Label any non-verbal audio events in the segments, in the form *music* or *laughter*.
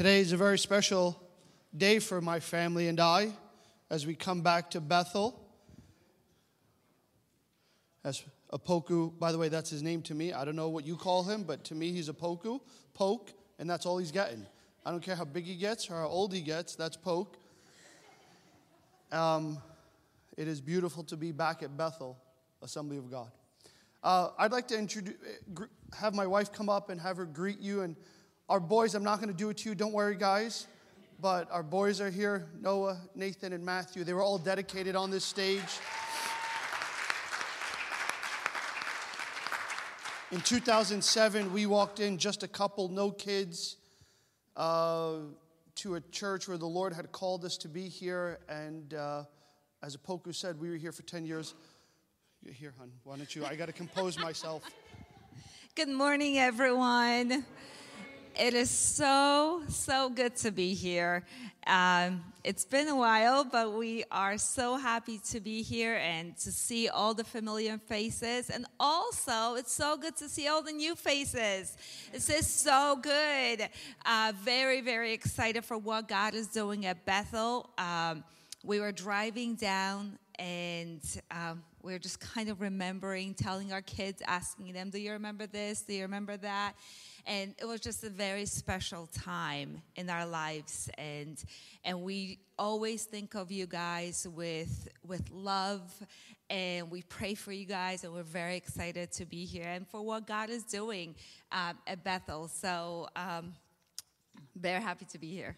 Today is a very special day for my family and I as we come back to Bethel. As Apoku, by the way, that's his name to me. I don't know what you call him, but to me, he's a Poku, Poke, and that's all he's getting. I don't care how big he gets or how old he gets, that's Poke. Um, it is beautiful to be back at Bethel, Assembly of God. Uh, I'd like to introduce, have my wife come up and have her greet you. And our boys, I'm not going to do it to you, don't worry, guys. But our boys are here Noah, Nathan, and Matthew. They were all dedicated on this stage. In 2007, we walked in just a couple, no kids, uh, to a church where the Lord had called us to be here. And uh, as Apoku said, we were here for 10 years. Here, hon, why don't you? I got to compose myself. *laughs* Good morning, everyone. It is so, so good to be here. Um, it's been a while, but we are so happy to be here and to see all the familiar faces. And also, it's so good to see all the new faces. This is so good. Uh, very, very excited for what God is doing at Bethel. Um, we were driving down and um, we are just kind of remembering, telling our kids, asking them, Do you remember this? Do you remember that? And it was just a very special time in our lives. And, and we always think of you guys with, with love. And we pray for you guys. And we're very excited to be here and for what God is doing um, at Bethel. So, um, very happy to be here.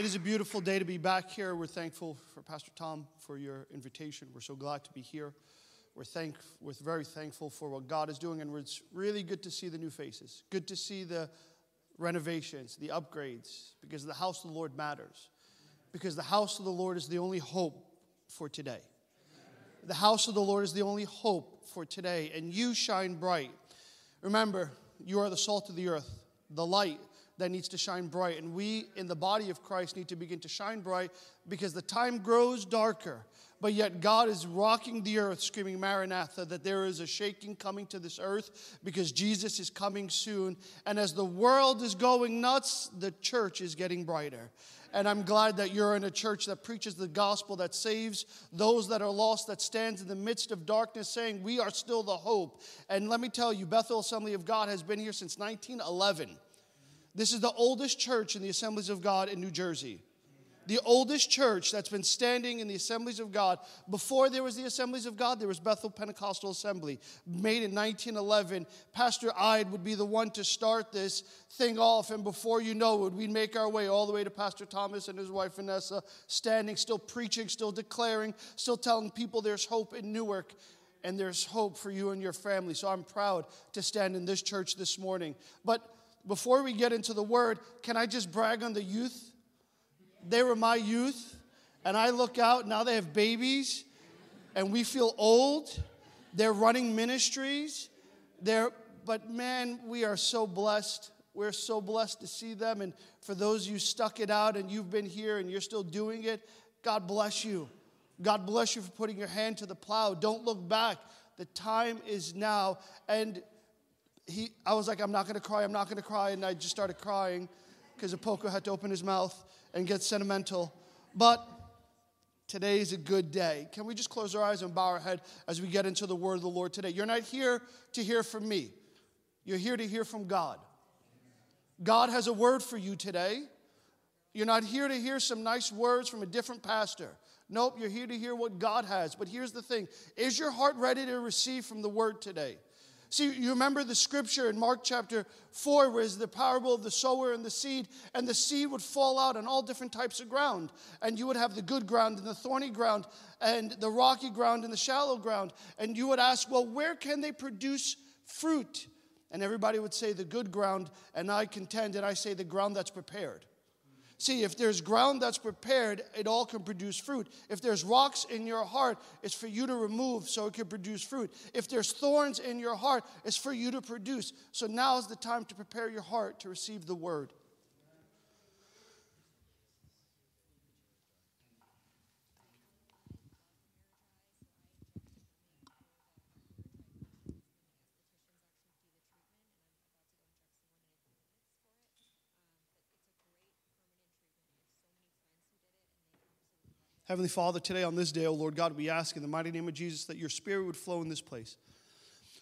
It is a beautiful day to be back here. We're thankful for Pastor Tom for your invitation. We're so glad to be here. We're, thank, we're very thankful for what God is doing, and it's really good to see the new faces. Good to see the renovations, the upgrades, because the house of the Lord matters. Because the house of the Lord is the only hope for today. The house of the Lord is the only hope for today, and you shine bright. Remember, you are the salt of the earth, the light that needs to shine bright. And we in the body of Christ need to begin to shine bright because the time grows darker. But yet, God is rocking the earth, screaming, Maranatha, that there is a shaking coming to this earth because Jesus is coming soon. And as the world is going nuts, the church is getting brighter. And I'm glad that you're in a church that preaches the gospel, that saves those that are lost, that stands in the midst of darkness, saying, We are still the hope. And let me tell you, Bethel Assembly of God has been here since 1911. This is the oldest church in the Assemblies of God in New Jersey. The oldest church that's been standing in the Assemblies of God. Before there was the Assemblies of God, there was Bethel Pentecostal Assembly, made in 1911. Pastor Ide would be the one to start this thing off, and before you know it, we'd make our way all the way to Pastor Thomas and his wife Vanessa, standing, still preaching, still declaring, still telling people there's hope in Newark and there's hope for you and your family. So I'm proud to stand in this church this morning. But before we get into the word, can I just brag on the youth? They were my youth, and I look out, now they have babies, and we feel old. They're running ministries. They're, but man, we are so blessed. We're so blessed to see them. And for those you stuck it out and you've been here and you're still doing it, God bless you. God bless you for putting your hand to the plow. Don't look back. The time is now. And he, I was like, I'm not going to cry, I'm not going to cry. And I just started crying because Apoku had to open his mouth and get sentimental. But today is a good day. Can we just close our eyes and bow our head as we get into the word of the Lord today? You're not here to hear from me, you're here to hear from God. God has a word for you today. You're not here to hear some nice words from a different pastor. Nope, you're here to hear what God has. But here's the thing Is your heart ready to receive from the word today? See, you remember the scripture in Mark chapter 4 was the parable of the sower and the seed, and the seed would fall out on all different types of ground. And you would have the good ground and the thorny ground, and the rocky ground and the shallow ground. And you would ask, well, where can they produce fruit? And everybody would say the good ground, and I contend, and I say the ground that's prepared. See, if there's ground that's prepared, it all can produce fruit. If there's rocks in your heart, it's for you to remove so it can produce fruit. If there's thorns in your heart, it's for you to produce. So now is the time to prepare your heart to receive the word. Heavenly Father, today on this day, oh Lord God, we ask in the mighty name of Jesus that your spirit would flow in this place.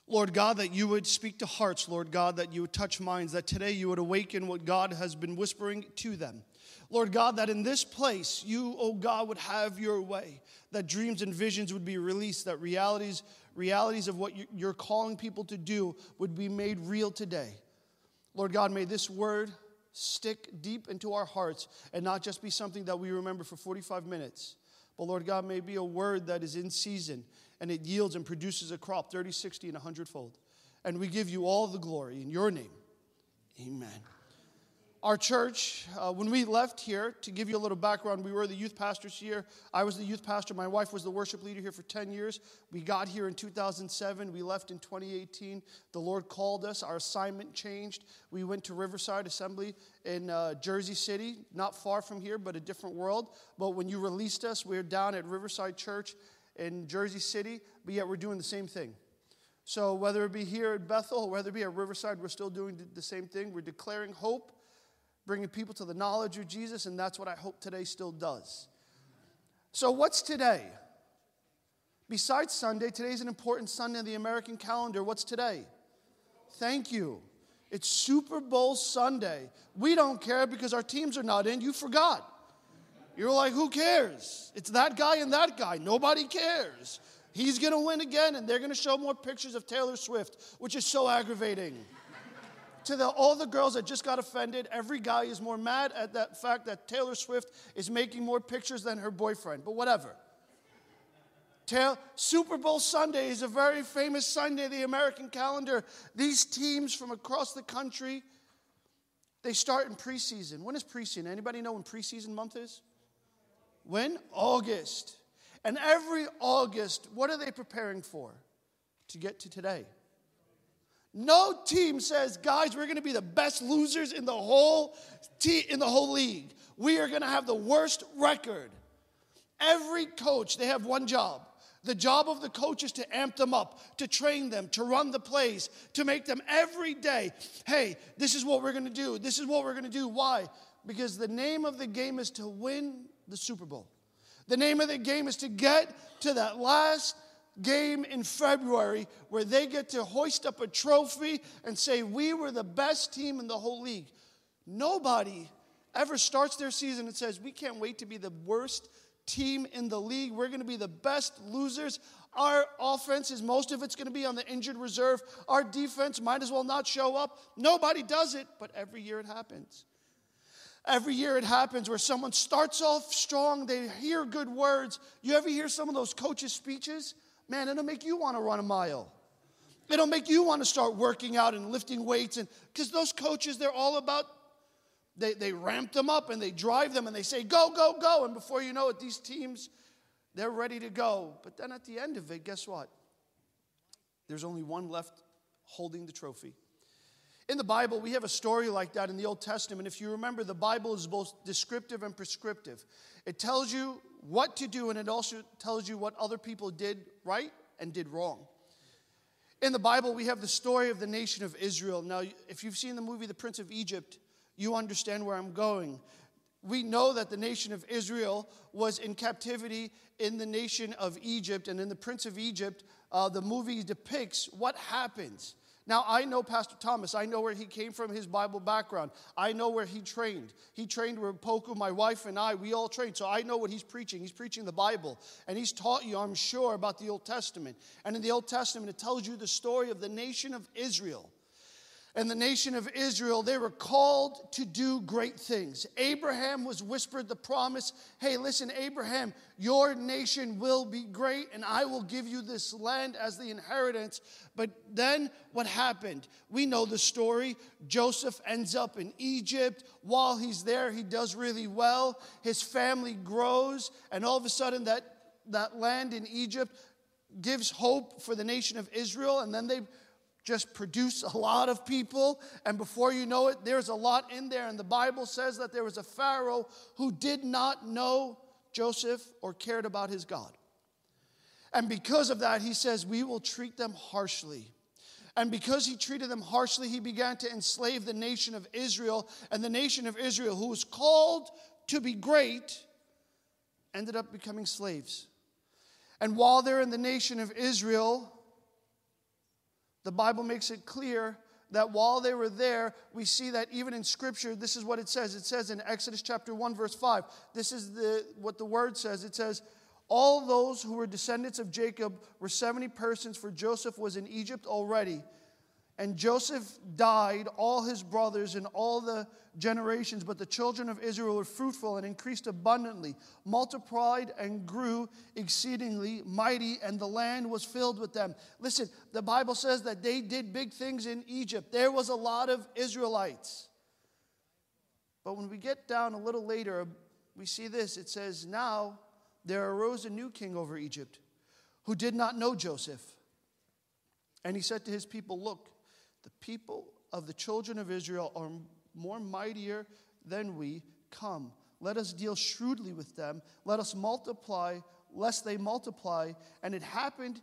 Lord God, that you would speak to hearts, Lord God, that you would touch minds, that today you would awaken what God has been whispering to them. Lord God, that in this place you, oh God, would have your way, that dreams and visions would be released, that realities, realities of what you're calling people to do would be made real today. Lord God, may this word stick deep into our hearts and not just be something that we remember for 45 minutes. But Lord God, may be a word that is in season and it yields and produces a crop 30, 60, and 100 fold. And we give you all the glory in your name. Amen our church, uh, when we left here, to give you a little background, we were the youth pastors here. I was the youth pastor. My wife was the worship leader here for 10 years. We got here in 2007. We left in 2018. The Lord called us. Our assignment changed. We went to Riverside Assembly in uh, Jersey City, not far from here, but a different world. But when you released us, we are down at Riverside Church in Jersey City, but yet we're doing the same thing. So whether it be here at Bethel whether it be at Riverside, we're still doing the same thing. We're declaring hope bringing people to the knowledge of Jesus, and that's what I hope today still does. So, what's today? Besides Sunday, today's an important Sunday in the American calendar. What's today? Thank you. It's Super Bowl Sunday. We don't care because our teams are not in. You forgot. You're like, who cares? It's that guy and that guy. Nobody cares. He's going to win again, and they're going to show more pictures of Taylor Swift, which is so aggravating to the, all the girls that just got offended, every guy is more mad at that fact that Taylor Swift is making more pictures than her boyfriend, but whatever. Super Bowl Sunday is a very famous Sunday in the American calendar. These teams from across the country, they start in preseason. When is preseason? Anybody know when preseason month is? When? August. And every August, what are they preparing for? To get to today. No team says, guys, we're going to be the best losers in the whole te- in the whole league. We are going to have the worst record. Every coach, they have one job. The job of the coach is to amp them up, to train them, to run the plays, to make them every day, hey, this is what we're going to do. This is what we're going to do. Why? Because the name of the game is to win the Super Bowl. The name of the game is to get to that last game in February where they get to hoist up a trophy and say, We were the best team in the whole league. Nobody ever starts their season and says, We can't wait to be the worst team in the league. We're going to be the best losers. Our offense is most of it's going to be on the injured reserve. Our defense might as well not show up. Nobody does it, but every year it happens. Every year it happens where someone starts off strong, they hear good words. You ever hear some of those coaches' speeches? Man, it'll make you want to run a mile. It'll make you want to start working out and lifting weights. And because those coaches, they're all about, they, they ramp them up and they drive them and they say, go, go, go. And before you know it, these teams, they're ready to go. But then at the end of it, guess what? There's only one left holding the trophy. In the Bible, we have a story like that in the Old Testament. If you remember, the Bible is both descriptive and prescriptive. It tells you what to do, and it also tells you what other people did right and did wrong. In the Bible, we have the story of the nation of Israel. Now, if you've seen the movie The Prince of Egypt, you understand where I'm going. We know that the nation of Israel was in captivity in the nation of Egypt, and in The Prince of Egypt, uh, the movie depicts what happens now, I know Pastor Thomas. I know where he came from, his Bible background. I know where he trained. He trained with Poku, my wife, and I. We all trained. So I know what he's preaching. He's preaching the Bible. And he's taught you, I'm sure, about the Old Testament. And in the Old Testament, it tells you the story of the nation of Israel and the nation of Israel, they were called to do great things. Abraham was whispered the promise hey, listen, Abraham, your nation will be great, and I will give you this land as the inheritance. But then what happened? We know the story. Joseph ends up in Egypt. While he's there, he does really well. His family grows, and all of a sudden, that, that land in Egypt gives hope for the nation of Israel, and then they just produce a lot of people. And before you know it, there's a lot in there. And the Bible says that there was a Pharaoh who did not know Joseph or cared about his God. And because of that, he says, We will treat them harshly. And because he treated them harshly, he began to enslave the nation of Israel. And the nation of Israel, who was called to be great, ended up becoming slaves. And while they're in the nation of Israel, the Bible makes it clear that while they were there, we see that even in Scripture, this is what it says. It says in Exodus chapter 1, verse 5. This is the, what the word says. It says, All those who were descendants of Jacob were 70 persons, for Joseph was in Egypt already. And Joseph died, all his brothers, and all the generations. But the children of Israel were fruitful and increased abundantly, multiplied and grew exceedingly mighty, and the land was filled with them. Listen, the Bible says that they did big things in Egypt. There was a lot of Israelites. But when we get down a little later, we see this. It says, Now there arose a new king over Egypt who did not know Joseph. And he said to his people, Look, the people of the children of Israel are more mightier than we. Come, let us deal shrewdly with them. Let us multiply, lest they multiply. And it happened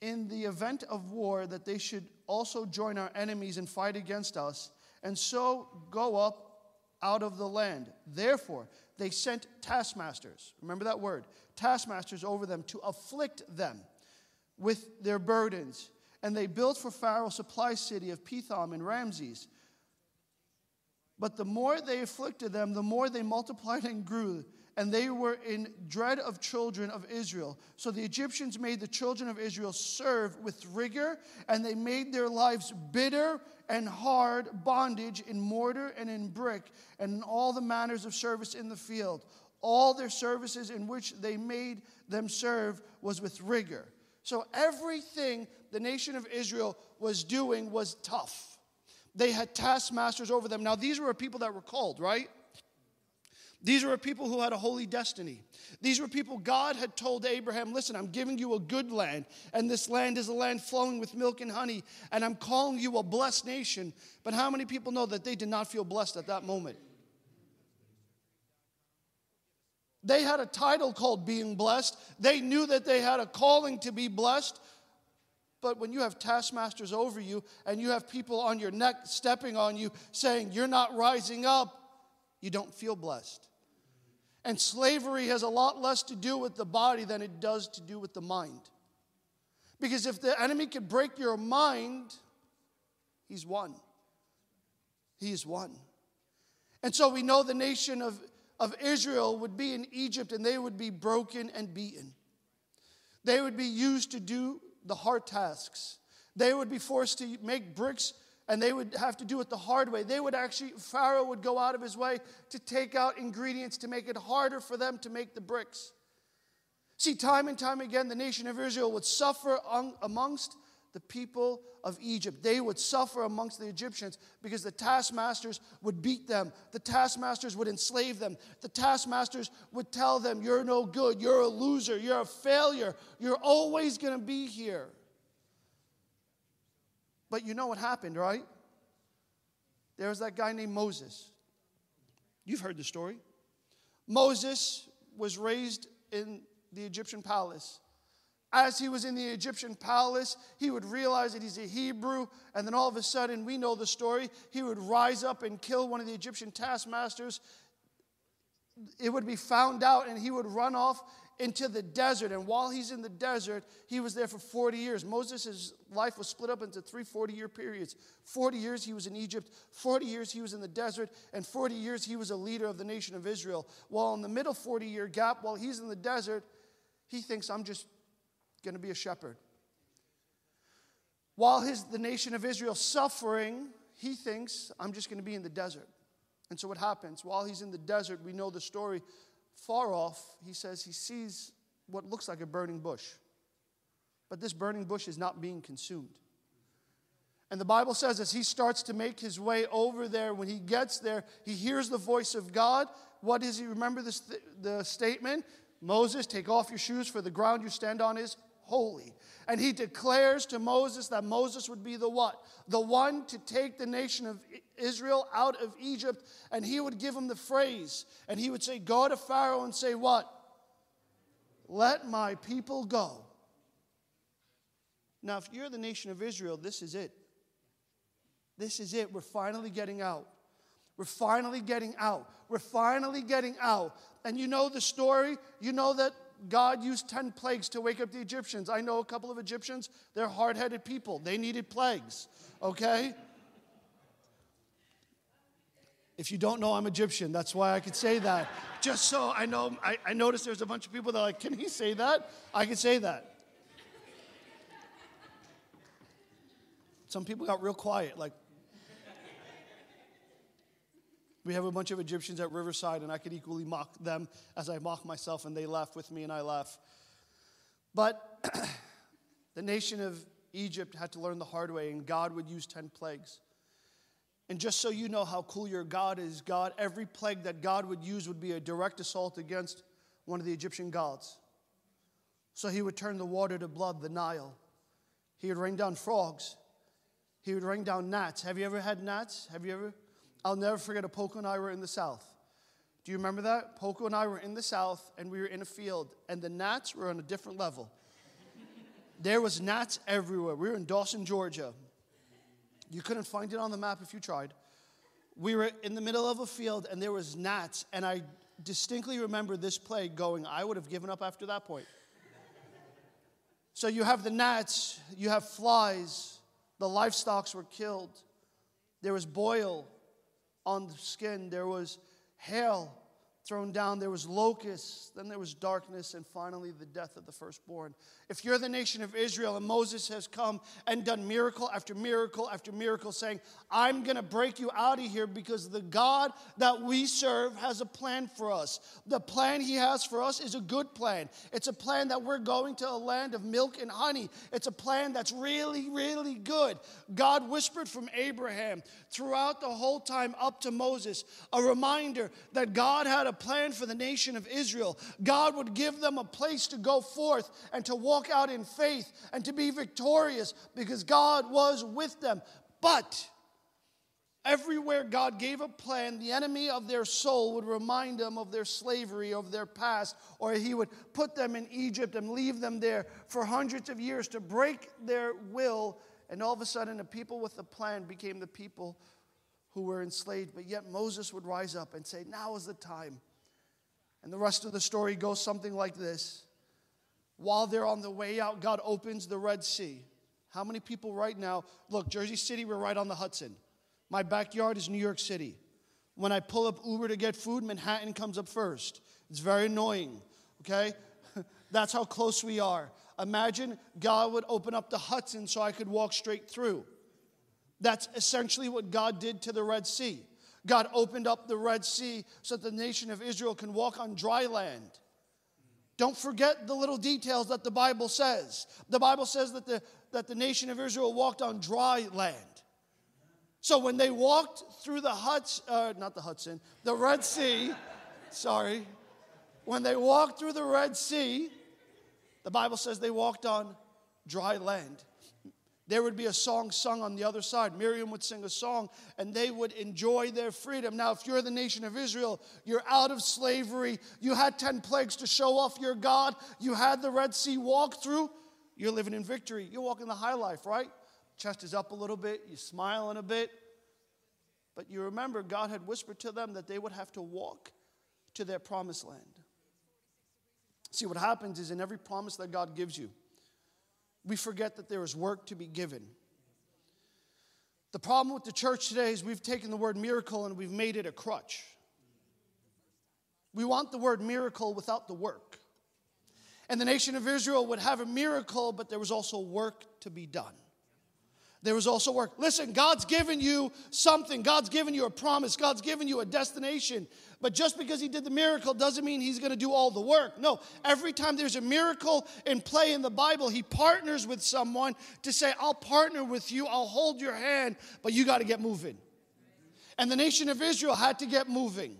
in the event of war that they should also join our enemies and fight against us, and so go up out of the land. Therefore, they sent taskmasters, remember that word, taskmasters over them to afflict them with their burdens and they built for Pharaoh a supply city of Pithom and Ramses. But the more they afflicted them, the more they multiplied and grew, and they were in dread of children of Israel. So the Egyptians made the children of Israel serve with rigor, and they made their lives bitter and hard bondage in mortar and in brick, and in all the manners of service in the field. All their services in which they made them serve was with rigor. So everything the nation of Israel was doing was tough. They had taskmasters over them. Now, these were people that were called, right? These were people who had a holy destiny. These were people God had told Abraham, listen, I'm giving you a good land, and this land is a land flowing with milk and honey, and I'm calling you a blessed nation. But how many people know that they did not feel blessed at that moment? They had a title called being blessed. They knew that they had a calling to be blessed. But when you have taskmasters over you and you have people on your neck stepping on you saying, You're not rising up, you don't feel blessed. And slavery has a lot less to do with the body than it does to do with the mind. Because if the enemy can break your mind, he's won. He's won. And so we know the nation of of Israel would be in Egypt and they would be broken and beaten. They would be used to do the hard tasks. They would be forced to make bricks and they would have to do it the hard way. They would actually, Pharaoh would go out of his way to take out ingredients to make it harder for them to make the bricks. See, time and time again, the nation of Israel would suffer amongst the people of Egypt. They would suffer amongst the Egyptians because the taskmasters would beat them. The taskmasters would enslave them. The taskmasters would tell them, You're no good. You're a loser. You're a failure. You're always going to be here. But you know what happened, right? There was that guy named Moses. You've heard the story. Moses was raised in the Egyptian palace as he was in the Egyptian palace, he would realize that he's a Hebrew, and then all of a sudden, we know the story, he would rise up and kill one of the Egyptian taskmasters. It would be found out, and he would run off into the desert. And while he's in the desert, he was there for 40 years. Moses' life was split up into three 40 year periods. 40 years he was in Egypt, 40 years he was in the desert, and 40 years he was a leader of the nation of Israel. While in the middle 40 year gap, while he's in the desert, he thinks, I'm just going to be a shepherd. While his, the nation of Israel suffering, he thinks, I'm just going to be in the desert. And so what happens? While he's in the desert, we know the story far off, he says he sees what looks like a burning bush. But this burning bush is not being consumed. And the Bible says as he starts to make his way over there, when he gets there, he hears the voice of God. What does he remember this, the statement? Moses, take off your shoes, for the ground you stand on is holy. And he declares to Moses that Moses would be the what? The one to take the nation of Israel out of Egypt. And he would give him the phrase. And he would say, Go to Pharaoh and say, What? Let my people go. Now, if you're the nation of Israel, this is it. This is it. We're finally getting out. We're finally getting out. We're finally getting out. And you know the story? You know that God used 10 plagues to wake up the Egyptians. I know a couple of Egyptians, they're hard headed people. They needed plagues, okay? If you don't know I'm Egyptian, that's why I could say that. *laughs* Just so I know, I, I noticed there's a bunch of people that are like, can he say that? I can say that. Some people got real quiet, like, we have a bunch of Egyptians at Riverside, and I could equally mock them as I mock myself, and they laugh with me, and I laugh. But *clears throat* the nation of Egypt had to learn the hard way, and God would use 10 plagues. And just so you know how cool your God is, God, every plague that God would use would be a direct assault against one of the Egyptian gods. So he would turn the water to blood, the Nile. He would rain down frogs. He would rain down gnats. Have you ever had gnats? Have you ever? I'll never forget a Poku and I were in the South. Do you remember that? Poku and I were in the South and we were in a field, and the gnats were on a different level. there was gnats everywhere. We were in Dawson, Georgia. You couldn't find it on the map if you tried. We were in the middle of a field and there was gnats, and I distinctly remember this plague going, I would have given up after that point. So you have the gnats, you have flies, the livestock were killed. There was boil on the skin, there was hail thrown down, there was locusts, then there was darkness, and finally the death of the firstborn. If you're the nation of Israel and Moses has come and done miracle after miracle after miracle, saying, I'm going to break you out of here because the God that we serve has a plan for us. The plan he has for us is a good plan. It's a plan that we're going to a land of milk and honey. It's a plan that's really, really good. God whispered from Abraham throughout the whole time up to Moses, a reminder that God had a plan for the nation of Israel. God would give them a place to go forth and to walk out in faith and to be victorious because God was with them. But everywhere God gave a plan, the enemy of their soul would remind them of their slavery, of their past, or he would put them in Egypt and leave them there for hundreds of years to break their will. And all of a sudden, the people with the plan became the people who were enslaved. But yet, Moses would rise up and say, Now is the time. And the rest of the story goes something like this while they're on the way out, God opens the Red Sea. How many people right now? Look, Jersey City, we're right on the Hudson. My backyard is New York City. When I pull up Uber to get food, Manhattan comes up first. It's very annoying, okay? *laughs* That's how close we are. Imagine God would open up the Hudson so I could walk straight through. That's essentially what God did to the Red Sea. God opened up the Red Sea so that the nation of Israel can walk on dry land. Don't forget the little details that the Bible says. The Bible says that the, that the nation of Israel walked on dry land. So when they walked through the Hudson, uh, not the Hudson, the Red Sea, *laughs* sorry, when they walked through the Red Sea, the Bible says they walked on dry land there would be a song sung on the other side. Miriam would sing a song and they would enjoy their freedom. Now, if you're the nation of Israel, you're out of slavery. You had 10 plagues to show off your God. You had the Red Sea walk through. You're living in victory. You're walking the high life, right? Chest is up a little bit. You're smiling a bit. But you remember, God had whispered to them that they would have to walk to their promised land. See, what happens is in every promise that God gives you, we forget that there is work to be given. The problem with the church today is we've taken the word miracle and we've made it a crutch. We want the word miracle without the work. And the nation of Israel would have a miracle, but there was also work to be done there was also work. Listen, God's given you something. God's given you a promise. God's given you a destination. But just because He did the miracle doesn't mean He's going to do all the work. No, every time there's a miracle in play in the Bible, He partners with someone to say, I'll partner with you, I'll hold your hand, but you got to get moving. And the nation of Israel had to get moving.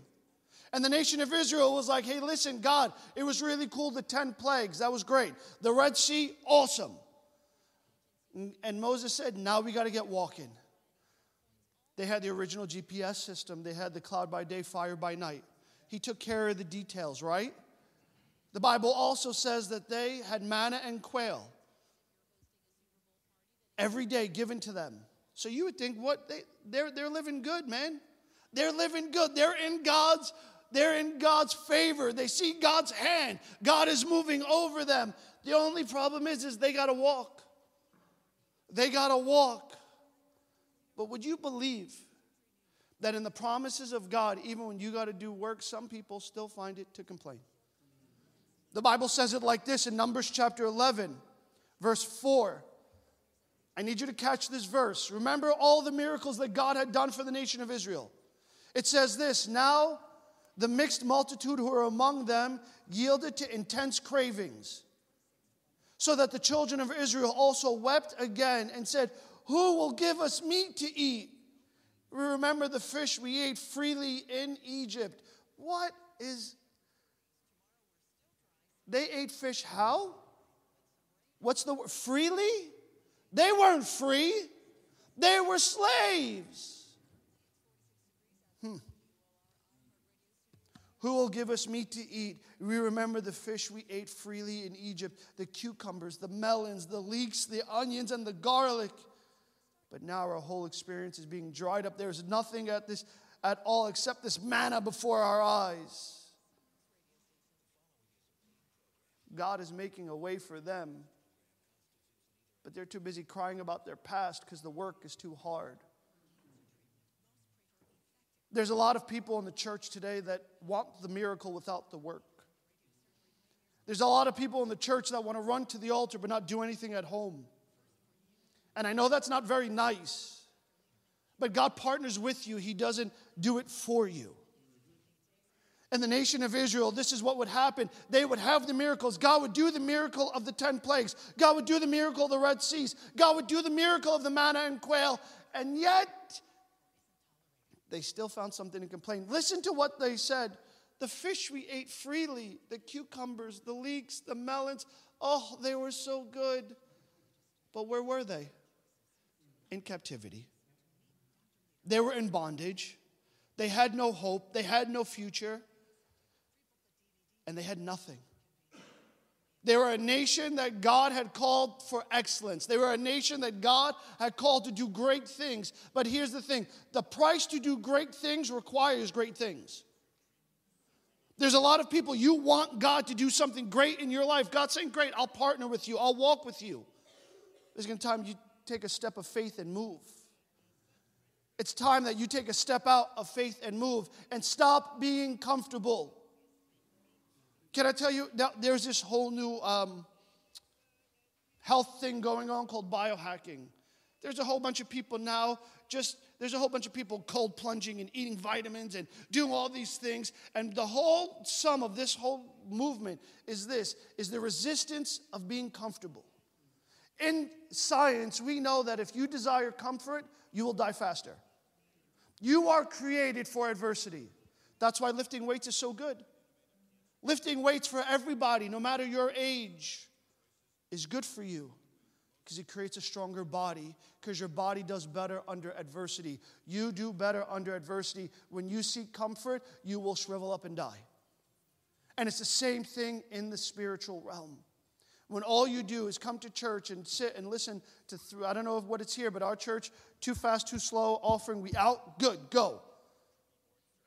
And the nation of Israel was like, hey, listen, God, it was really cool, the 10 plagues. That was great. The Red Sea, awesome. And Moses said, Now we got to get walking. They had the original GPS system, they had the cloud by day, fire by night. He took care of the details, right? The Bible also says that they had manna and quail every day given to them. So you would think, what? They, they're, they're living good, man. They're living good. They're in God's they're in God's favor. They see God's hand. God is moving over them. The only problem is is they got to walk. They got to walk. But would you believe that in the promises of God, even when you got to do work, some people still find it to complain? The Bible says it like this in Numbers chapter 11, verse 4. I need you to catch this verse. Remember all the miracles that God had done for the nation of Israel. It says this Now the mixed multitude who were among them yielded to intense cravings, so that the children of Israel also wept again and said, Who will give us meat to eat? We remember the fish we ate freely in Egypt. What is. They ate fish how? What's the word? Freely? They weren't free, they were slaves. Hmm. Who will give us meat to eat? We remember the fish we ate freely in Egypt, the cucumbers, the melons, the leeks, the onions, and the garlic. But now our whole experience is being dried up. There's nothing at this at all except this manna before our eyes. God is making a way for them but they're too busy crying about their past because the work is too hard. There's a lot of people in the church today that want the miracle without the work. There's a lot of people in the church that want to run to the altar but not do anything at home. And I know that's not very nice, but God partners with you, He doesn't do it for you and the nation of Israel, this is what would happen. They would have the miracles. God would do the miracle of the 10 plagues. God would do the miracle of the Red Seas. God would do the miracle of the manna and quail. And yet, they still found something to complain. Listen to what they said. The fish we ate freely, the cucumbers, the leeks, the melons, oh, they were so good. But where were they? In captivity. They were in bondage. They had no hope. They had no future and they had nothing. They were a nation that God had called for excellence. They were a nation that God had called to do great things. But here's the thing the price to do great things requires great things. There's a lot of people, you want God to do something great in your life. God's saying, Great, I'll partner with you, I'll walk with you. There's going to time you take a step of faith and move. It's time that you take a step out of faith and move and stop being comfortable. Can I tell you, there's this whole new um, health thing going on called biohacking. There's a whole bunch of people now just there's a whole bunch of people cold plunging and eating vitamins and doing all these things and the whole sum of this whole movement is this is the resistance of being comfortable. In science we know that if you desire comfort you will die faster. You are created for adversity. That's why lifting weights is so good Lifting weights for everybody, no matter your age, is good for you because it creates a stronger body because your body does better under adversity. You do better under adversity. When you seek comfort, you will shrivel up and die. And it's the same thing in the spiritual realm. When all you do is come to church and sit and listen to, through, I don't know what it's here, but our church, too fast, too slow, offering, we out, good, go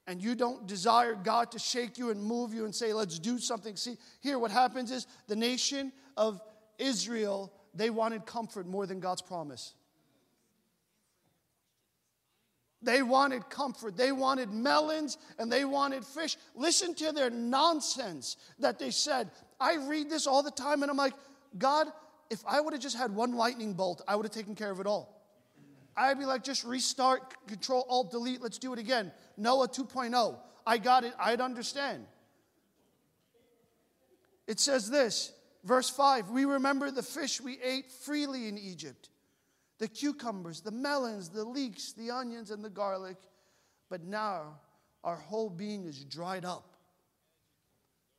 and you don't desire God to shake you and move you and say, let's do something. See, here what happens is the nation of Israel, they wanted comfort more than God's promise. They wanted comfort. They wanted melons and they wanted fish. Listen to their nonsense that they said. I read this all the time and I'm like, God, if I would have just had one lightning bolt, I would have taken care of it all. I'd be like, just restart, control, alt, delete, let's do it again. Noah 2.0. I got it, I'd understand. It says this, verse 5 We remember the fish we ate freely in Egypt, the cucumbers, the melons, the leeks, the onions, and the garlic, but now our whole being is dried up.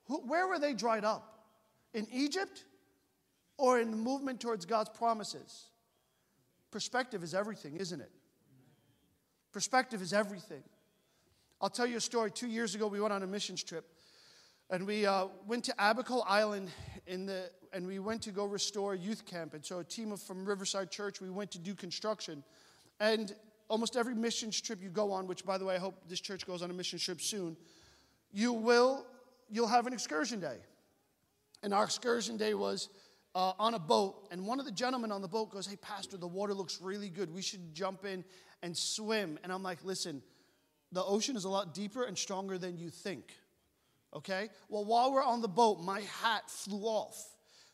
Where were they dried up? In Egypt or in the movement towards God's promises? Perspective is everything, isn't it? Perspective is everything. I'll tell you a story. Two years ago, we went on a missions trip, and we uh, went to Abaco Island in the, and we went to go restore youth camp. And so, a team of, from Riverside Church, we went to do construction. And almost every missions trip you go on, which by the way, I hope this church goes on a mission trip soon, you will you'll have an excursion day. And our excursion day was uh, on a boat, and one of the gentlemen on the boat goes, Hey, Pastor, the water looks really good. We should jump in and swim. And I'm like, Listen, the ocean is a lot deeper and stronger than you think. Okay? Well, while we're on the boat, my hat flew off.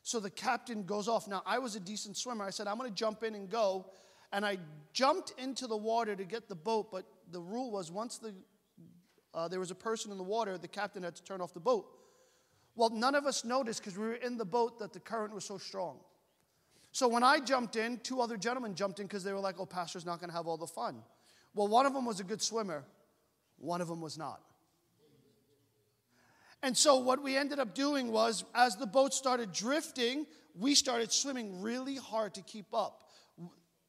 So the captain goes off. Now, I was a decent swimmer. I said, I'm going to jump in and go. And I jumped into the water to get the boat, but the rule was once the, uh, there was a person in the water, the captain had to turn off the boat. Well, none of us noticed because we were in the boat that the current was so strong. So when I jumped in, two other gentlemen jumped in because they were like, oh, Pastor's not going to have all the fun. Well, one of them was a good swimmer, one of them was not. And so what we ended up doing was, as the boat started drifting, we started swimming really hard to keep up.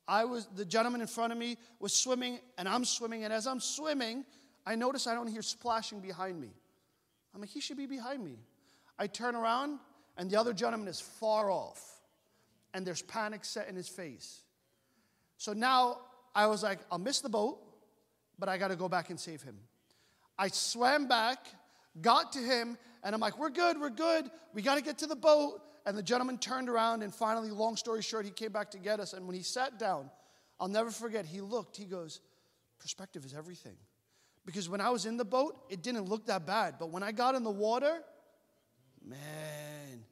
I was the gentleman in front of me was swimming, and I'm swimming, and as I'm swimming, I notice I don't hear splashing behind me. I'm like, he should be behind me. I turn around, and the other gentleman is far off, and there's panic set in his face. So now I was like, I'll miss the boat, but I got to go back and save him. I swam back, got to him, and I'm like, We're good, we're good. We got to get to the boat. And the gentleman turned around, and finally, long story short, he came back to get us. And when he sat down, I'll never forget, he looked, he goes, Perspective is everything. Because when I was in the boat, it didn't look that bad. But when I got in the water, Man,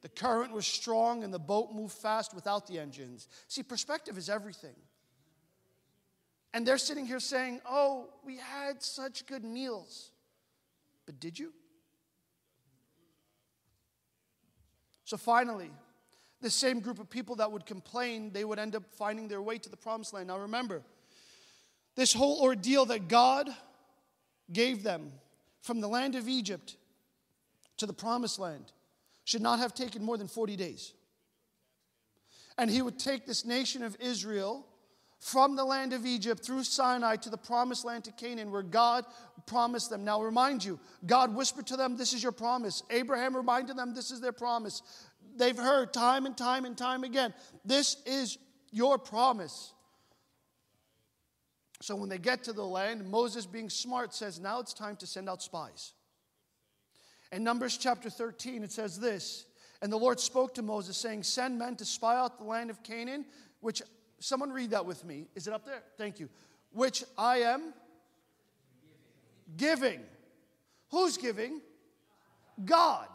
the current was strong and the boat moved fast without the engines. See, perspective is everything. And they're sitting here saying, Oh, we had such good meals. But did you? So finally, the same group of people that would complain, they would end up finding their way to the promised land. Now remember, this whole ordeal that God gave them from the land of Egypt to the promised land should not have taken more than 40 days. And he would take this nation of Israel from the land of Egypt through Sinai to the promised land to Canaan, where God promised them. Now, remind you, God whispered to them, This is your promise. Abraham reminded them, This is their promise. They've heard time and time and time again, This is your promise. So, when they get to the land, Moses, being smart, says, Now it's time to send out spies. In Numbers chapter 13, it says this And the Lord spoke to Moses, saying, Send men to spy out the land of Canaan, which, someone read that with me. Is it up there? Thank you. Which I am giving. Who's giving? God.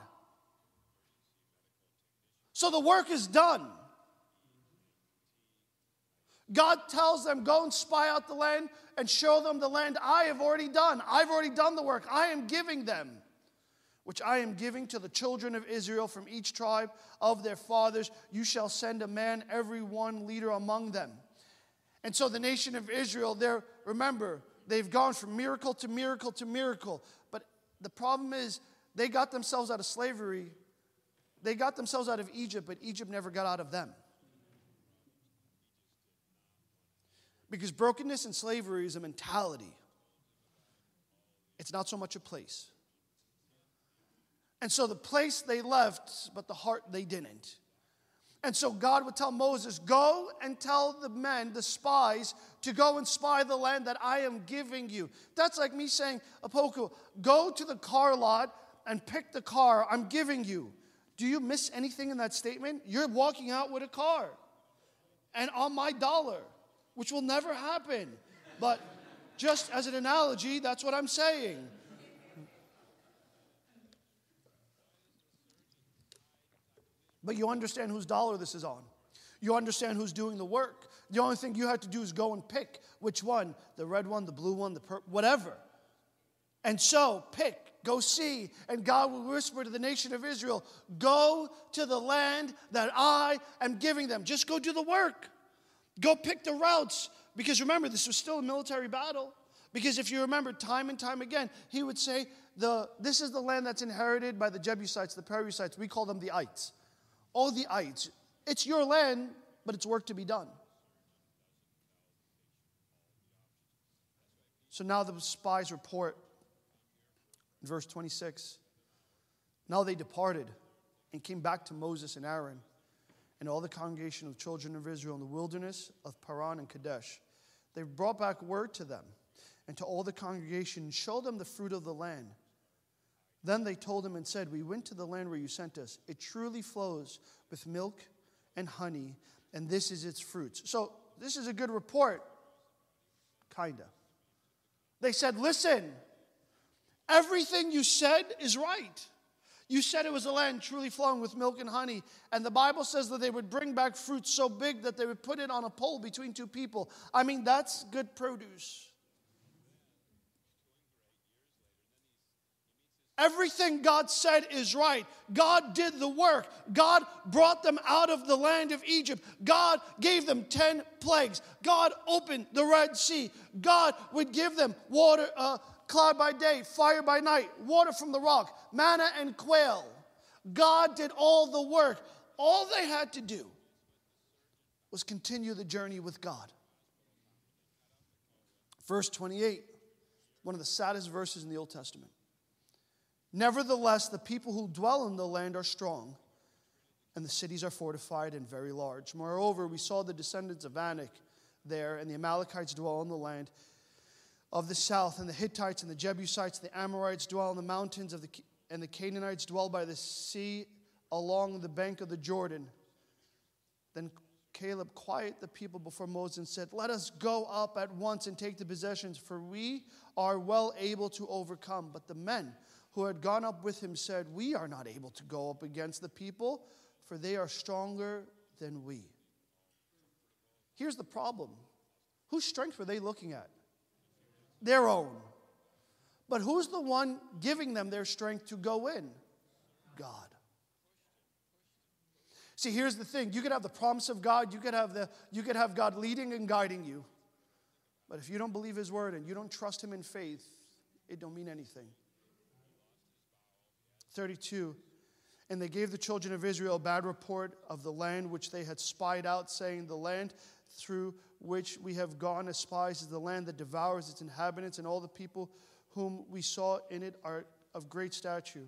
So the work is done. God tells them, Go and spy out the land and show them the land I have already done. I've already done the work. I am giving them which I am giving to the children of Israel from each tribe of their fathers. You shall send a man, every one leader among them. And so the nation of Israel, there, remember, they've gone from miracle to miracle to miracle. But the problem is, they got themselves out of slavery. They got themselves out of Egypt, but Egypt never got out of them. Because brokenness and slavery is a mentality, it's not so much a place. And so the place they left, but the heart they didn't. And so God would tell Moses, Go and tell the men, the spies, to go and spy the land that I am giving you. That's like me saying, Apoku, go to the car lot and pick the car I'm giving you. Do you miss anything in that statement? You're walking out with a car and on my dollar, which will never happen. But just as an analogy, that's what I'm saying. But you understand whose dollar this is on. You understand who's doing the work. The only thing you have to do is go and pick which one the red one, the blue one, the purple, whatever. And so pick, go see. And God will whisper to the nation of Israel go to the land that I am giving them. Just go do the work. Go pick the routes. Because remember, this was still a military battle. Because if you remember, time and time again, he would say, the, This is the land that's inherited by the Jebusites, the Perizzites. We call them the ites all the ites. It's your land, but it's work to be done. So now the spies report in verse 26. Now they departed and came back to Moses and Aaron and all the congregation of children of Israel in the wilderness of Paran and Kadesh. They brought back word to them and to all the congregation, show them the fruit of the land. Then they told him and said, We went to the land where you sent us. It truly flows with milk and honey, and this is its fruits. So, this is a good report, kinda. They said, Listen, everything you said is right. You said it was a land truly flowing with milk and honey. And the Bible says that they would bring back fruit so big that they would put it on a pole between two people. I mean, that's good produce. Everything God said is right. God did the work. God brought them out of the land of Egypt. God gave them 10 plagues. God opened the Red Sea. God would give them water, uh, cloud by day, fire by night, water from the rock, manna and quail. God did all the work. All they had to do was continue the journey with God. Verse 28, one of the saddest verses in the Old Testament. Nevertheless, the people who dwell in the land are strong, and the cities are fortified and very large. Moreover, we saw the descendants of Anak there, and the Amalekites dwell in the land of the south, and the Hittites and the Jebusites, the Amorites dwell in the mountains of the and the Canaanites dwell by the sea along the bank of the Jordan. Then Caleb quieted the people before Moses and said, Let us go up at once and take the possessions, for we are well able to overcome. But the men who had gone up with him said, We are not able to go up against the people, for they are stronger than we. Here's the problem whose strength were they looking at? Their own. But who's the one giving them their strength to go in? God. See, here's the thing. You could have the promise of God, you could have the you could have God leading and guiding you. But if you don't believe his word and you don't trust him in faith, it don't mean anything. 32. And they gave the children of Israel a bad report of the land which they had spied out, saying, The land through which we have gone as spies is the land that devours its inhabitants, and all the people whom we saw in it are of great stature.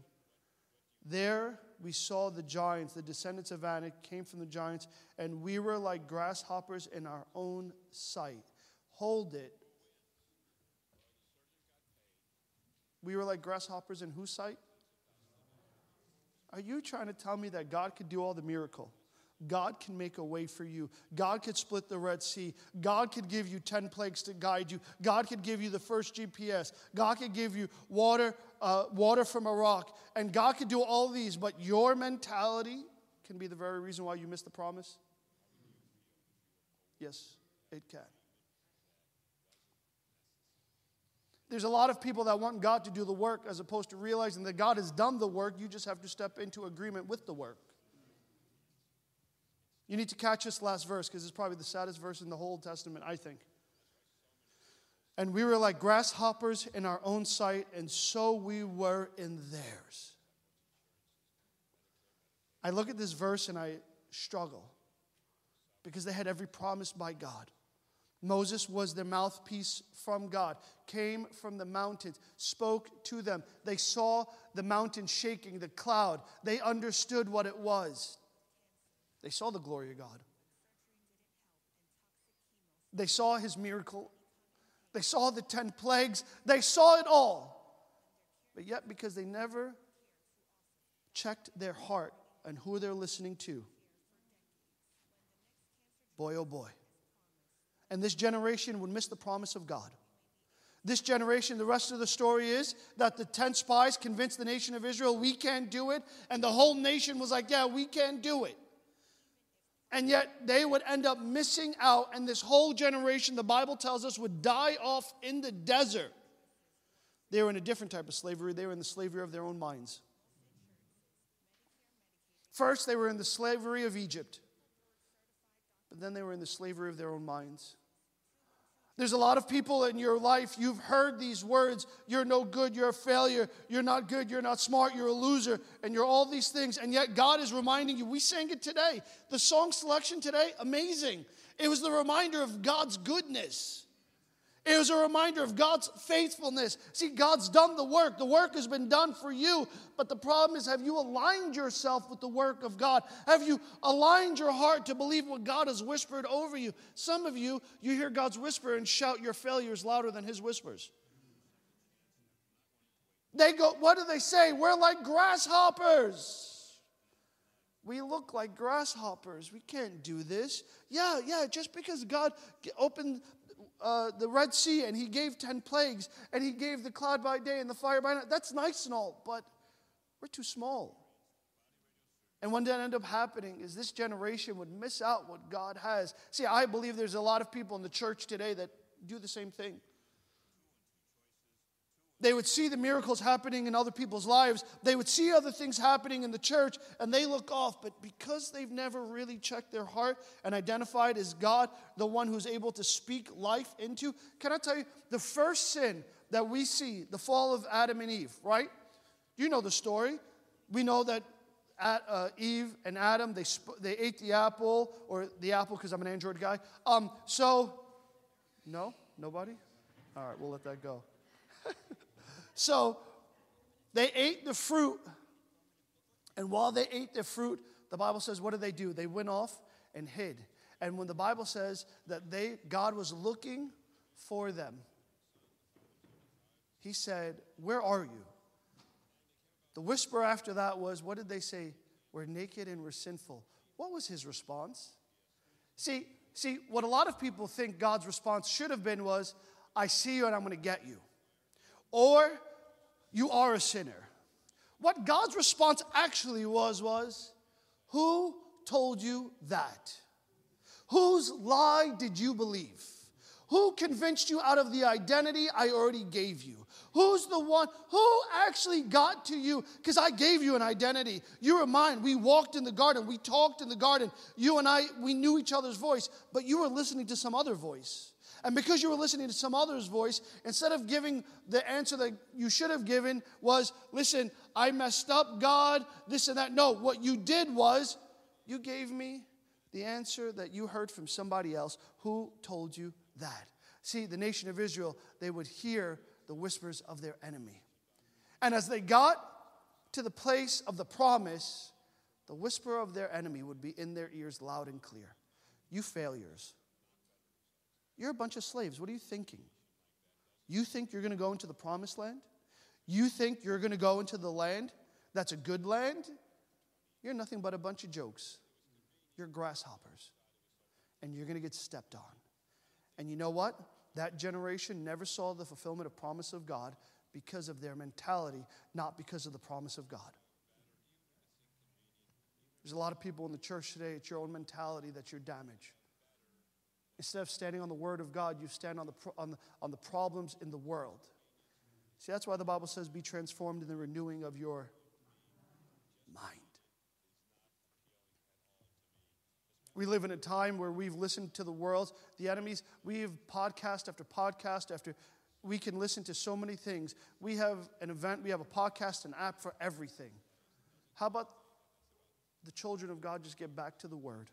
There we saw the giants, the descendants of Anak came from the giants, and we were like grasshoppers in our own sight. Hold it. We were like grasshoppers in whose sight? Are you trying to tell me that God could do all the miracle? God can make a way for you. God could split the Red Sea. God could give you 10 plagues to guide you. God could give you the first GPS. God could give you water, uh, water from a rock. And God could do all these, but your mentality can be the very reason why you miss the promise? Yes, it can. There's a lot of people that want God to do the work as opposed to realizing that God has done the work. You just have to step into agreement with the work. You need to catch this last verse because it's probably the saddest verse in the whole Old Testament, I think. And we were like grasshoppers in our own sight, and so we were in theirs. I look at this verse and I struggle because they had every promise by God. Moses was their mouthpiece from God, came from the mountains, spoke to them. They saw the mountain shaking, the cloud. They understood what it was. They saw the glory of God. They saw his miracle. They saw the 10 plagues. They saw it all. But yet, because they never checked their heart and who they're listening to, boy, oh boy and this generation would miss the promise of God. This generation, the rest of the story is that the 10 spies convinced the nation of Israel, we can't do it. And the whole nation was like, yeah, we can't do it. And yet they would end up missing out, and this whole generation, the Bible tells us, would die off in the desert. They were in a different type of slavery, they were in the slavery of their own minds. First, they were in the slavery of Egypt but then they were in the slavery of their own minds. There's a lot of people in your life, you've heard these words you're no good, you're a failure, you're not good, you're not smart, you're a loser, and you're all these things. And yet, God is reminding you. We sang it today. The song selection today, amazing. It was the reminder of God's goodness. It was a reminder of God's faithfulness. See, God's done the work. The work has been done for you. But the problem is, have you aligned yourself with the work of God? Have you aligned your heart to believe what God has whispered over you? Some of you, you hear God's whisper and shout your failures louder than his whispers. They go, what do they say? We're like grasshoppers. We look like grasshoppers. We can't do this. Yeah, yeah, just because God opened uh, the Red Sea and he gave 10 plagues and he gave the cloud by day and the fire by night, that's nice and all, but we're too small. And what that end up happening is this generation would miss out what God has. See, I believe there's a lot of people in the church today that do the same thing. They would see the miracles happening in other people's lives. They would see other things happening in the church and they look off. But because they've never really checked their heart and identified as God, the one who's able to speak life into, can I tell you, the first sin that we see, the fall of Adam and Eve, right? You know the story. We know that at, uh, Eve and Adam, they, sp- they ate the apple, or the apple because I'm an Android guy. Um, so, no? Nobody? All right, we'll let that go. *laughs* So they ate the fruit. And while they ate the fruit, the Bible says, what did they do? They went off and hid. And when the Bible says that they, God was looking for them, he said, Where are you? The whisper after that was, What did they say? We're naked and we're sinful. What was his response? See, see, what a lot of people think God's response should have been was, I see you and I'm going to get you. Or you are a sinner. What God's response actually was was, Who told you that? Whose lie did you believe? Who convinced you out of the identity I already gave you? Who's the one who actually got to you? Because I gave you an identity. You were mine. We walked in the garden. We talked in the garden. You and I, we knew each other's voice, but you were listening to some other voice. And because you were listening to some other's voice, instead of giving the answer that you should have given was, listen, I messed up, God, this and that. No, what you did was you gave me the answer that you heard from somebody else who told you that. See, the nation of Israel, they would hear the whispers of their enemy. And as they got to the place of the promise, the whisper of their enemy would be in their ears loud and clear. You failures. You're a bunch of slaves. What are you thinking? You think you're going to go into the promised land? You think you're going to go into the land that's a good land? You're nothing but a bunch of jokes. You're grasshoppers. And you're going to get stepped on. And you know what? That generation never saw the fulfillment of promise of God because of their mentality, not because of the promise of God. There's a lot of people in the church today, it's your own mentality that you're damaged. Instead of standing on the Word of God, you stand on the, on the, on the problems in the world. See, that's why the Bible says, be transformed in the renewing of your mind. We live in a time where we've listened to the world, the enemies. We have podcast after podcast after. We can listen to so many things. We have an event, we have a podcast, an app for everything. How about the children of God just get back to the Word?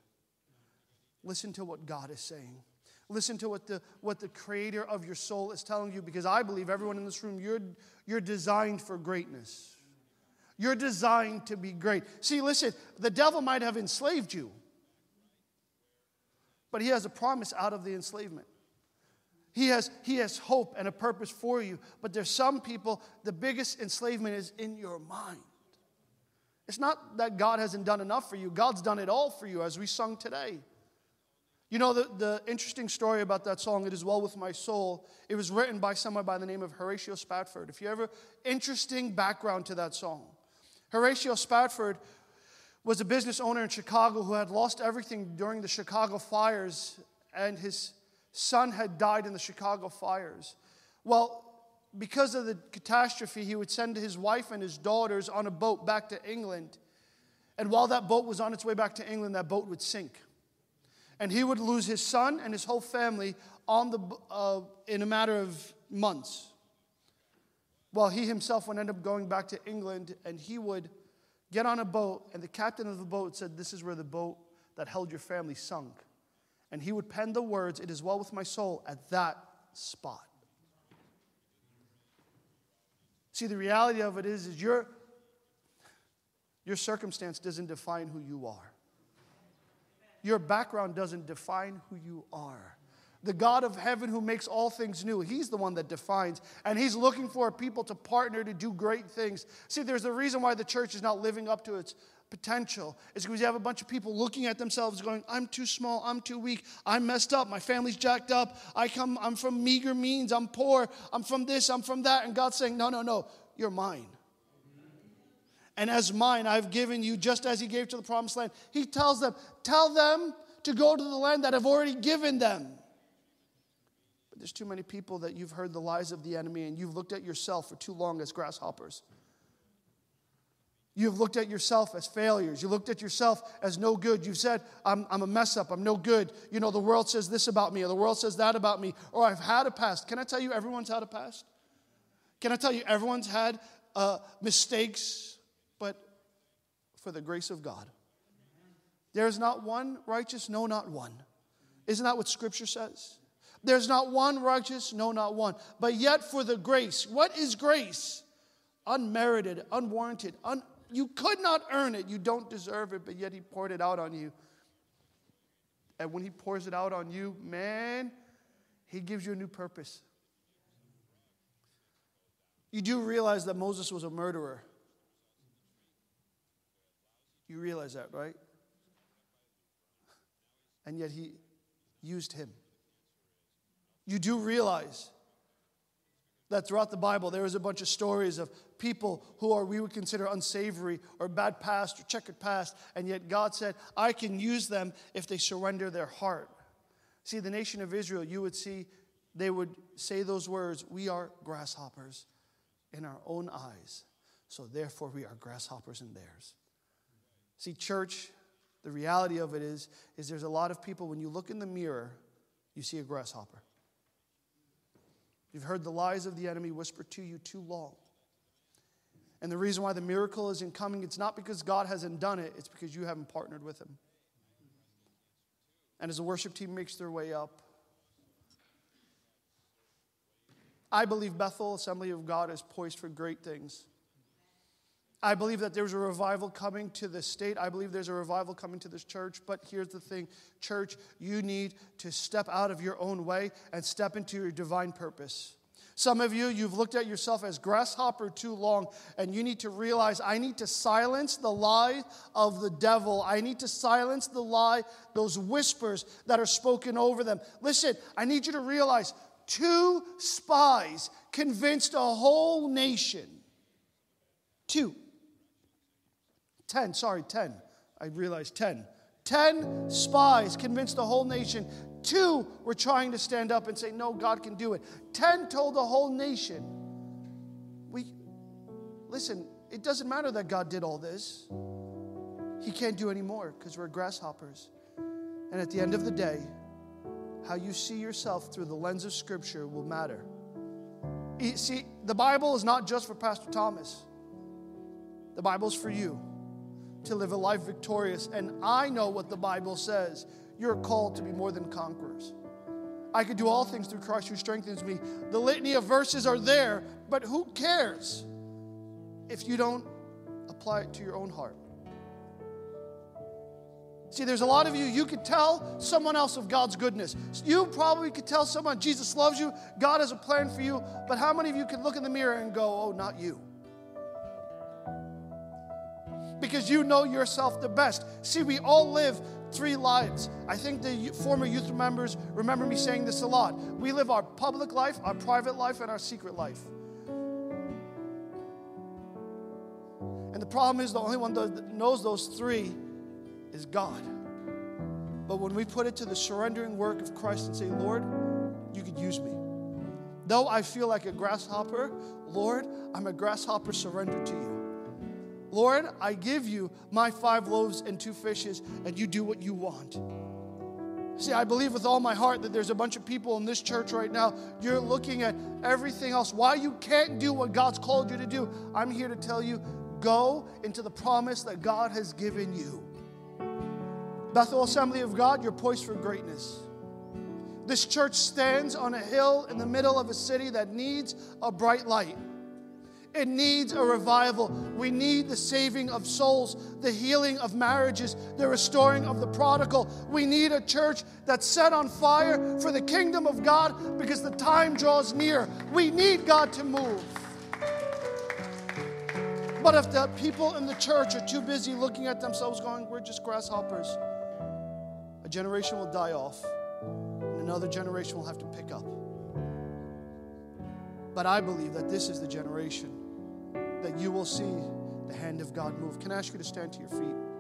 Listen to what God is saying. Listen to what the, what the creator of your soul is telling you because I believe everyone in this room, you're, you're designed for greatness. You're designed to be great. See, listen, the devil might have enslaved you, but he has a promise out of the enslavement. He has, he has hope and a purpose for you. But there's some people, the biggest enslavement is in your mind. It's not that God hasn't done enough for you, God's done it all for you, as we sung today. You know, the, the interesting story about that song, It Is Well With My Soul, it was written by someone by the name of Horatio Spafford. If you ever, interesting background to that song. Horatio Spafford was a business owner in Chicago who had lost everything during the Chicago fires, and his son had died in the Chicago fires. Well, because of the catastrophe, he would send his wife and his daughters on a boat back to England. And while that boat was on its way back to England, that boat would sink and he would lose his son and his whole family on the, uh, in a matter of months. Well, he himself would end up going back to England and he would get on a boat, and the captain of the boat said, This is where the boat that held your family sunk. And he would pen the words, It is well with my soul, at that spot. See, the reality of it is, is your, your circumstance doesn't define who you are. Your background doesn't define who you are. The God of heaven who makes all things new, He's the one that defines. And He's looking for people to partner to do great things. See, there's a reason why the church is not living up to its potential is because you have a bunch of people looking at themselves going i'm too small i'm too weak i'm messed up my family's jacked up i come i'm from meager means i'm poor i'm from this i'm from that and god's saying no no no you're mine and as mine i've given you just as he gave to the promised land he tells them tell them to go to the land that i've already given them but there's too many people that you've heard the lies of the enemy and you've looked at yourself for too long as grasshoppers You've looked at yourself as failures. You looked at yourself as no good. You've said, I'm, I'm a mess up. I'm no good. You know, the world says this about me, or the world says that about me, or I've had a past. Can I tell you, everyone's had a past? Can I tell you, everyone's had uh, mistakes, for the grace of God. There is not one righteous, no, not one. Isn't that what Scripture says? There's not one righteous, no, not one. But yet, for the grace, what is grace? Unmerited, unwarranted, un- you could not earn it. You don't deserve it, but yet He poured it out on you. And when He pours it out on you, man, He gives you a new purpose. You do realize that Moses was a murderer. You realize that, right? And yet He used him. You do realize that throughout the Bible there is a bunch of stories of people who are we would consider unsavory or bad past or checkered past, and yet God said, I can use them if they surrender their heart. See, the nation of Israel, you would see they would say those words, We are grasshoppers in our own eyes, so therefore we are grasshoppers in theirs. See, church, the reality of it is, is there's a lot of people, when you look in the mirror, you see a grasshopper. You've heard the lies of the enemy whispered to you too long. And the reason why the miracle isn't coming, it's not because God hasn't done it, it's because you haven't partnered with Him. And as the worship team makes their way up, I believe Bethel Assembly of God is poised for great things. I believe that there's a revival coming to this state. I believe there's a revival coming to this church. But here's the thing church, you need to step out of your own way and step into your divine purpose. Some of you, you've looked at yourself as grasshopper too long, and you need to realize I need to silence the lie of the devil. I need to silence the lie, those whispers that are spoken over them. Listen, I need you to realize two spies convinced a whole nation. Two. 10, sorry, 10. I realized 10. 10 spies convinced the whole nation. Two were trying to stand up and say, No, God can do it. 10 told the whole nation. We, listen, it doesn't matter that God did all this. He can't do any more because we're grasshoppers. And at the end of the day, how you see yourself through the lens of Scripture will matter. See, the Bible is not just for Pastor Thomas, the Bible's for you to live a life victorious. And I know what the Bible says. You're called to be more than conquerors. I could do all things through Christ who strengthens me. The litany of verses are there, but who cares if you don't apply it to your own heart? See, there's a lot of you, you could tell someone else of God's goodness. You probably could tell someone Jesus loves you, God has a plan for you, but how many of you can look in the mirror and go, oh, not you? Because you know yourself the best. See, we all live three lives. I think the former youth members remember me saying this a lot. We live our public life, our private life, and our secret life. And the problem is the only one that knows those three is God. But when we put it to the surrendering work of Christ and say, Lord, you could use me. Though I feel like a grasshopper, Lord, I'm a grasshopper surrendered to you. Lord, I give you my five loaves and two fishes, and you do what you want. See, I believe with all my heart that there's a bunch of people in this church right now. You're looking at everything else. Why you can't do what God's called you to do. I'm here to tell you go into the promise that God has given you. Bethel Assembly of God, you're poised for greatness. This church stands on a hill in the middle of a city that needs a bright light. It needs a revival. We need the saving of souls, the healing of marriages, the restoring of the prodigal. We need a church that's set on fire for the kingdom of God because the time draws near. We need God to move. But if the people in the church are too busy looking at themselves, going, We're just grasshoppers, a generation will die off, and another generation will have to pick up. But I believe that this is the generation that you will see the hand of God move. Can I ask you to stand to your feet?